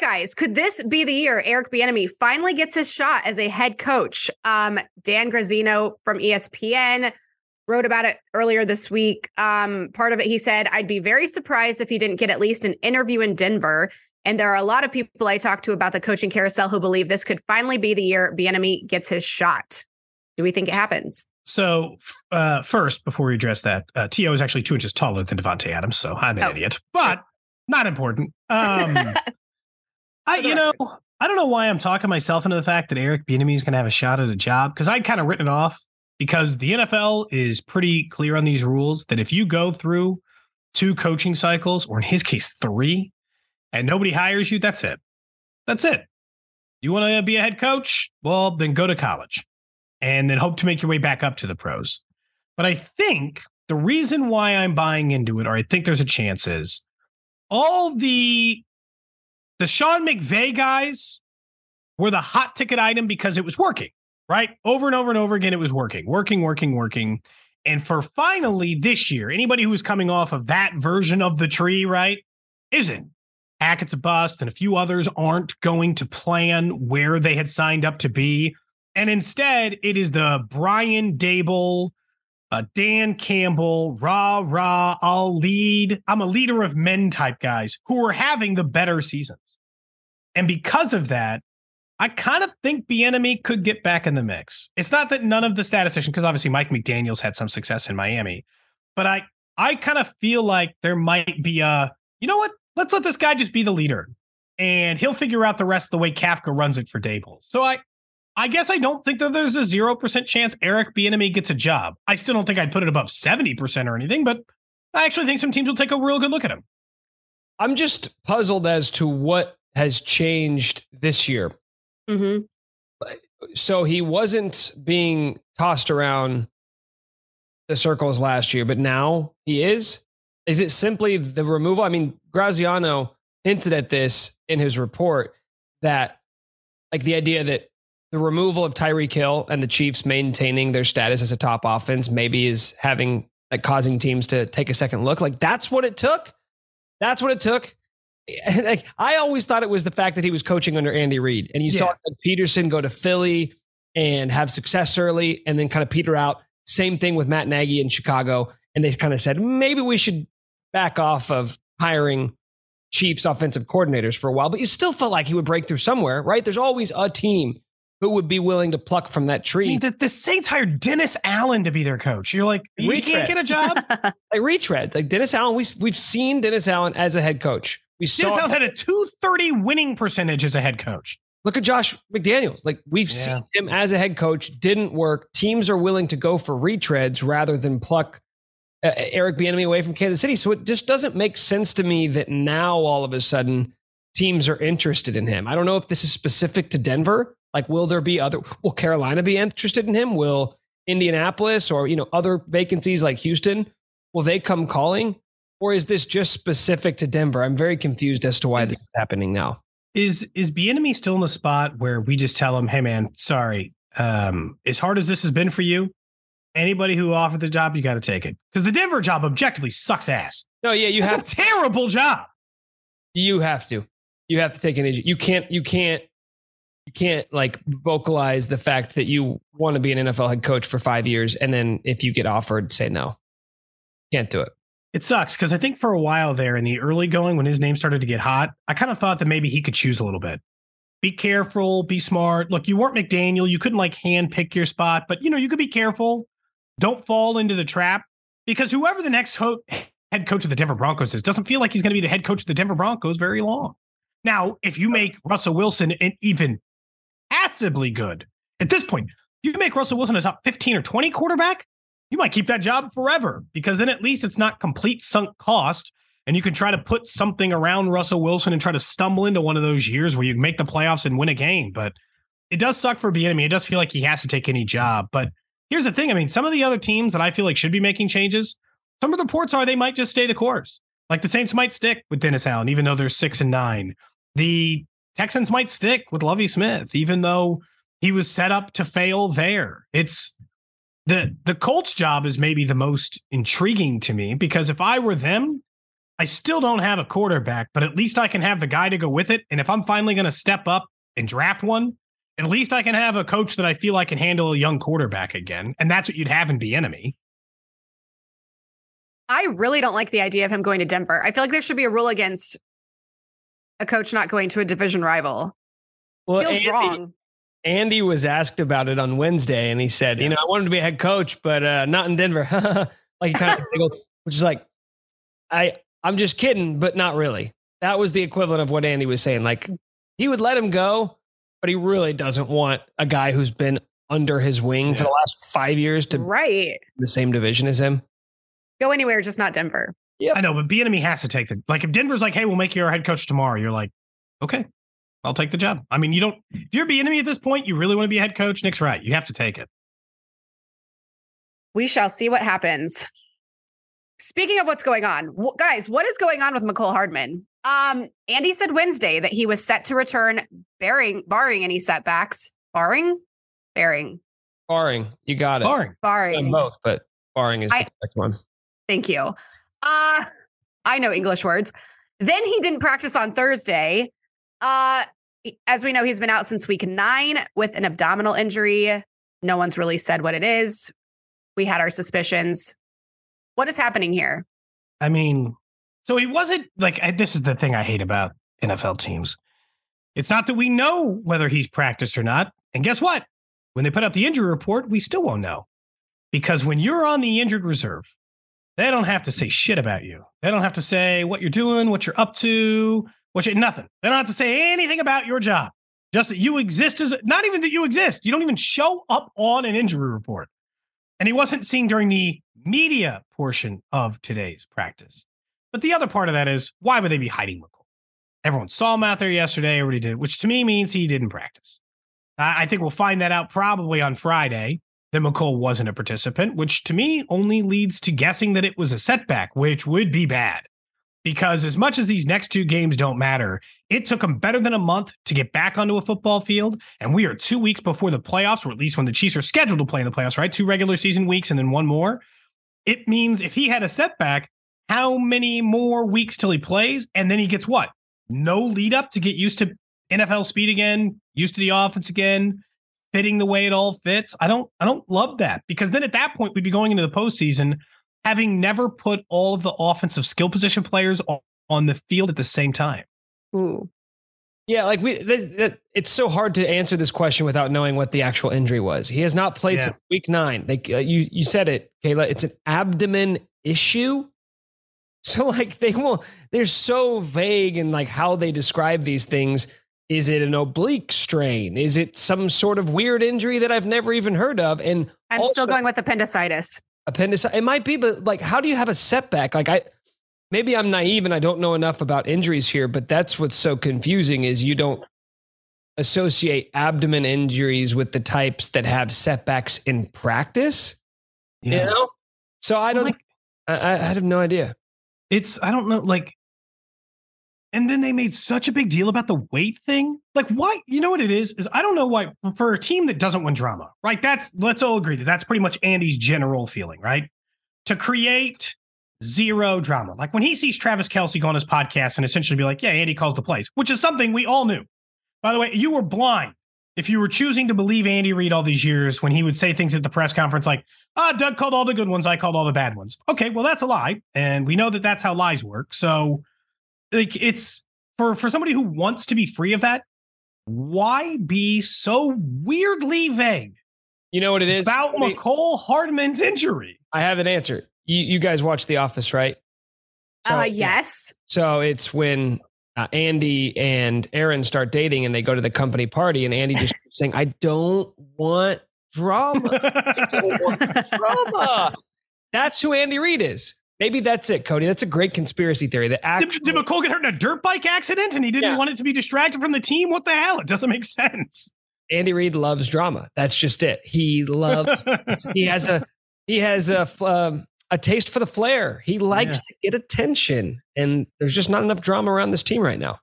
Right, guys. Could this be the year Eric Bieniemy finally gets his shot as a head coach? Um, Dan Graziano from ESPN wrote about it earlier this week. Um, part of it, he said, "I'd be very surprised if he didn't get at least an interview in Denver." And there are a lot of people I talked to about the coaching carousel who believe this could finally be the year Bieniemy gets his shot. Do we think it happens? So, uh, first, before we address that, uh, T.O. is actually two inches taller than Davante Adams, so I'm an Oh. idiot, but not important. Um, I, you know. I don't know why I'm talking myself into the fact that Eric Bieniemy is going to have a shot at a job because I'd kind of written it off because the NFL is pretty clear on these rules that if you go through two coaching cycles, or in his case, three, and nobody hires you, that's it. That's it. You want to be a head coach? Well, then go to college and then hope to make your way back up to the pros. But I think the reason why I'm buying into it, or I think there's a chance, is all the the Sean McVay guys were the hot ticket item because it was working, right? Over and over and over again, it was working, working, working, working. And for finally this year, anybody who was coming off of that version of the tree, right, isn't. Hackett's a bust, and a few others aren't going to plan where they had signed up to be. And instead, it is the Brian Daboll, uh, Dan Campbell, rah, rah, I'll lead. I'm a leader of men type guys who are having the better seasons. And because of that, I kind of think Bieniemy could get back in the mix. It's not that none of the statisticians, because obviously Mike McDaniels had some success in Miami, but I I kind of feel like there might be a, you know what? Let's let this guy just be the leader. And he'll figure out the rest the way Kafka runs it for Daboll. So I I guess I don't think that there's a 0% chance Eric Bieniemy gets a job. I still don't think I'd put it above 70% or anything, but I actually think some teams will take a real good look at him. I'm just puzzled as to what has changed this year. Mm-hmm. So he wasn't being tossed around the circles last year, but now he is. Is it simply the removal? I mean, Graziano hinted at this in his report that, like, the idea that the removal of Tyreek Hill and the Chiefs maintaining their status as a top offense maybe is having like causing teams to take a second look. Like, that's what it took. That's what it took. Like, I always thought it was the fact that he was coaching under Andy Reid, and you saw Yeah. Doug Pederson go to Philly and have success early, and then kind of peter out. Same thing with Matt Nagy in Chicago, and they kind of said maybe we should back off of hiring Chiefs offensive coordinators for a while. But you still felt like he would break through somewhere, right? There's always a team who would be willing to pluck from that I tree. mean, the, the Saints hired Dennis Allen to be their coach. You're like, you Retread. can't get a job? like retreads, like Dennis Allen. We, we've seen Dennis Allen as a head coach. We saw Dennis Allen had a 230 winning percentage as a head coach. Look at Josh McDaniels. Like we've Yeah. seen him as a head coach, didn't work. Teams are willing to go for retreads rather than pluck uh, Eric Bieniemy away from Kansas City. So it just doesn't make sense to me that now all of a sudden teams are interested in him. I don't know if this is specific to Denver. Like, will there be other? Will Carolina be interested in him? Will Indianapolis or you know other vacancies like Houston? Will they come calling? Or is this just specific to Denver? I'm very confused as to why Is- this is happening now. Is is Bieniemy still in the spot where we just tell him, hey man, sorry. Um, as hard as this has been for you, anybody who offered the job, you got to take it. Because the Denver job objectively sucks ass. No, yeah, you That's have a terrible job. You have to. You have to take an agent. You can't. You can't. You can't like vocalize the fact that you want to be an NFL head coach for five years, and then if you get offered, say no. Can't do it. It sucks because I think for a while there in the early going, when his name started to get hot, I kind of thought that maybe he could choose a little bit. Be careful, be smart. Look, you weren't McDaniel. You couldn't like hand pick your spot, but you know, you could be careful. Don't fall into the trap because whoever the next ho- head coach of the Denver Broncos is doesn't feel like he's going to be the head coach of the Denver Broncos very long. Now, if you make Russell Wilson an even passably good at this point, you can make Russell Wilson a top 15 or 20 quarterback, you might keep that job forever because then at least it's not complete sunk cost and you can try to put something around Russell Wilson and try to stumble into one of those years where you make the playoffs and win a game. But it does suck for Bieniemy. It does feel like he has to take any job. But here's the thing: I mean, some of the other teams that I feel like should be making changes. Some of the reports are they might just stay the course. Like the Saints might stick with Dennis Allen, even though they're six and nine. The Texans might stick with Lovie Smith, even though he was set up to fail there. It's the the Colts job is maybe the most intriguing to me because if I were them, I still don't have a quarterback, but at least I can have the guy to go with it. And if I'm finally going to step up and draft one, at least I can have a coach that I feel I can handle a young quarterback again. And that's what you'd have in Bieniemy. I really don't like the idea of him going to Denver. I feel like there should be a rule against a coach not going to a division rival. Well, Feels Andy, wrong. Andy was asked about it on Wednesday, and he said, "You know, I wanted to be a head coach, but uh, not in Denver." like he kind of giggled, which is like, I I'm just kidding, but not really. That was the equivalent of what Andy was saying. Like he would let him go, but he really doesn't want a guy who's been under his wing for the last five years to Right. the same division as him. Go anywhere, just not Denver. I know, but Bieniemy has to take the like. If Denver's like, "Hey, we'll make you our head coach tomorrow," you're like, "Okay, I'll take the job." I mean, you don't. If you're Bieniemy at this point, you really want to be a head coach. Nick's right. You have to take it. We shall see what happens. Speaking of what's going on, wh- guys, what is going on with Mecole Hardman? Um, Andy said Wednesday that he was set to return, bearing barring any setbacks. Barring, bearing, Barring, you got it. Barring. Done barring. both, but barring is I- the correct one. Thank you. Uh, I know English words. Then he didn't practice on Thursday. Uh, as we know, he's been out since week nine with an abdominal injury. No one's really said what it is. We had our suspicions. What is happening here? I mean, so he wasn't like I- this is the thing I hate about NFL teams. It's not that we know whether he's practiced or not. And guess what? When they put out the injury report, we still won't know. Because when you're on the injured reserve, they don't have to say shit about you. They don't have to say what you're doing, what you're up to, what you nothing. They don't have to say anything about your job. Just that you exist as not even that you exist. You don't even show up on an injury report. And he wasn't seen during the media portion of today's practice. But the other part of that is why would they be hiding Mecole? Everyone saw him out there yesterday, everybody did, which to me means he didn't practice. I think we'll find that out probably on Friday that Mecole wasn't a participant, which to me only leads to guessing that it was a setback, which would be bad. Because as much as these next two games don't matter, it took him better than a month to get back onto a football field. And we are two weeks before the playoffs, or at least when the Chiefs are scheduled to play in the playoffs, right? Two regular season weeks and then one more. It means if he had a setback, how many more weeks till he plays? And then he gets what? No lead up to get used to NFL speed again, used to the offense again, fitting the way it all fits. I don't I don't love that because then at that point we'd be going into the postseason having never put all of the offensive skill position players on, on the field at the same time. Ooh. Yeah, like we, th- th- it's so hard to answer this question without knowing what the actual injury was. He has not played Yeah. since week nine. Like uh, you, you said it, Kayla. It's an abdomen issue. So like they will, they're so vague in like how they describe these things. Is it an oblique strain? Is it some sort of weird injury that I've never even heard of? And I'm also- still going with appendicitis. appendicitis. It might be, but like, how do you have a setback? Like, I maybe I'm naive and I don't know enough about injuries here, but that's what's so confusing is you don't associate abdomen injuries with the types that have setbacks in practice. You know, so I don't. Like- I, I I have no idea. It's I don't know like and then they made such a big deal about the weight thing. Like why you know what it is is I don't know why for a team that doesn't win drama. Right? That's let's all agree that that's pretty much Andy's general feeling, right? To create zero drama. Like when he sees Travis Kelce go on his podcast and essentially be like, "Yeah, Andy calls the plays," which is something we all knew. By the way, you were blind if you were choosing to believe Andy Reid all these years when he would say things at the press conference like, ah, Doug called all the good ones. I called all the bad ones. Okay, well, that's a lie. And we know that that's how lies work. So, like, it's for, for somebody who wants to be free of that, why be so weirdly vague You know what it is about I mean, Mecole Hardman's injury? I have an answer. You, you guys watch The Office, right? uh, yes. So it's when uh, Andy and Erin start dating and they go to the company party, and Andy just saying, I don't want drama. I don't want drama. That's who Andy Reid is. Maybe that's it, Cody. That's a great conspiracy theory. The actual- did, did Mecole get hurt in a dirt bike accident and he didn't yeah. want it to be distracted from the team? What the hell? It doesn't make sense. Andy Reid loves drama. That's just it. He loves. he has a he has a um, a taste for the flair. He likes yeah. to get attention, and there's just not enough drama around this team right now.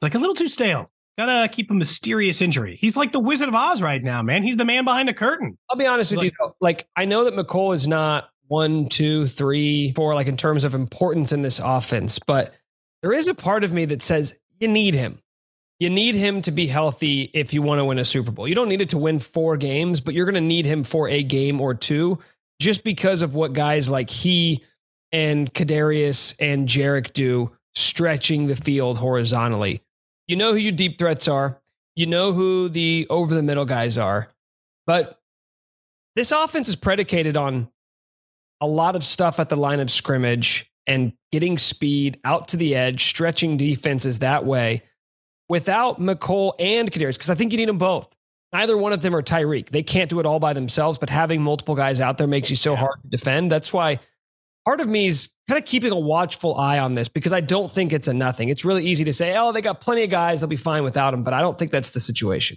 Like a little too stale. Gotta keep a mysterious injury. He's like the Wizard of Oz right now, man. He's the man behind the curtain. I'll be honest with like, you. Like I know that Mecole is not one, two, three, four, like in terms of importance in this offense, but there is a part of me that says you need him. You need him to be healthy if you want to win a Super Bowl. You don't need it to win four games, but you're going to need him for a game or two just because of what guys like he and Kadarius and Jarek do, stretching the field horizontally. You know who your deep threats are. You know who the over the middle guys are. But this offense is predicated on a lot of stuff at the line of scrimmage and getting speed out to the edge, stretching defenses that way without Mecole and Kadarius, because I think you need them both. Neither one of them are Tyreek. They can't do it all by themselves, but having multiple guys out there makes you so hard to defend. That's why part of me is kind of keeping a watchful eye on this because I don't think it's a nothing. It's really easy to say, oh, they got plenty of guys, they'll be fine without them, but I don't think that's the situation.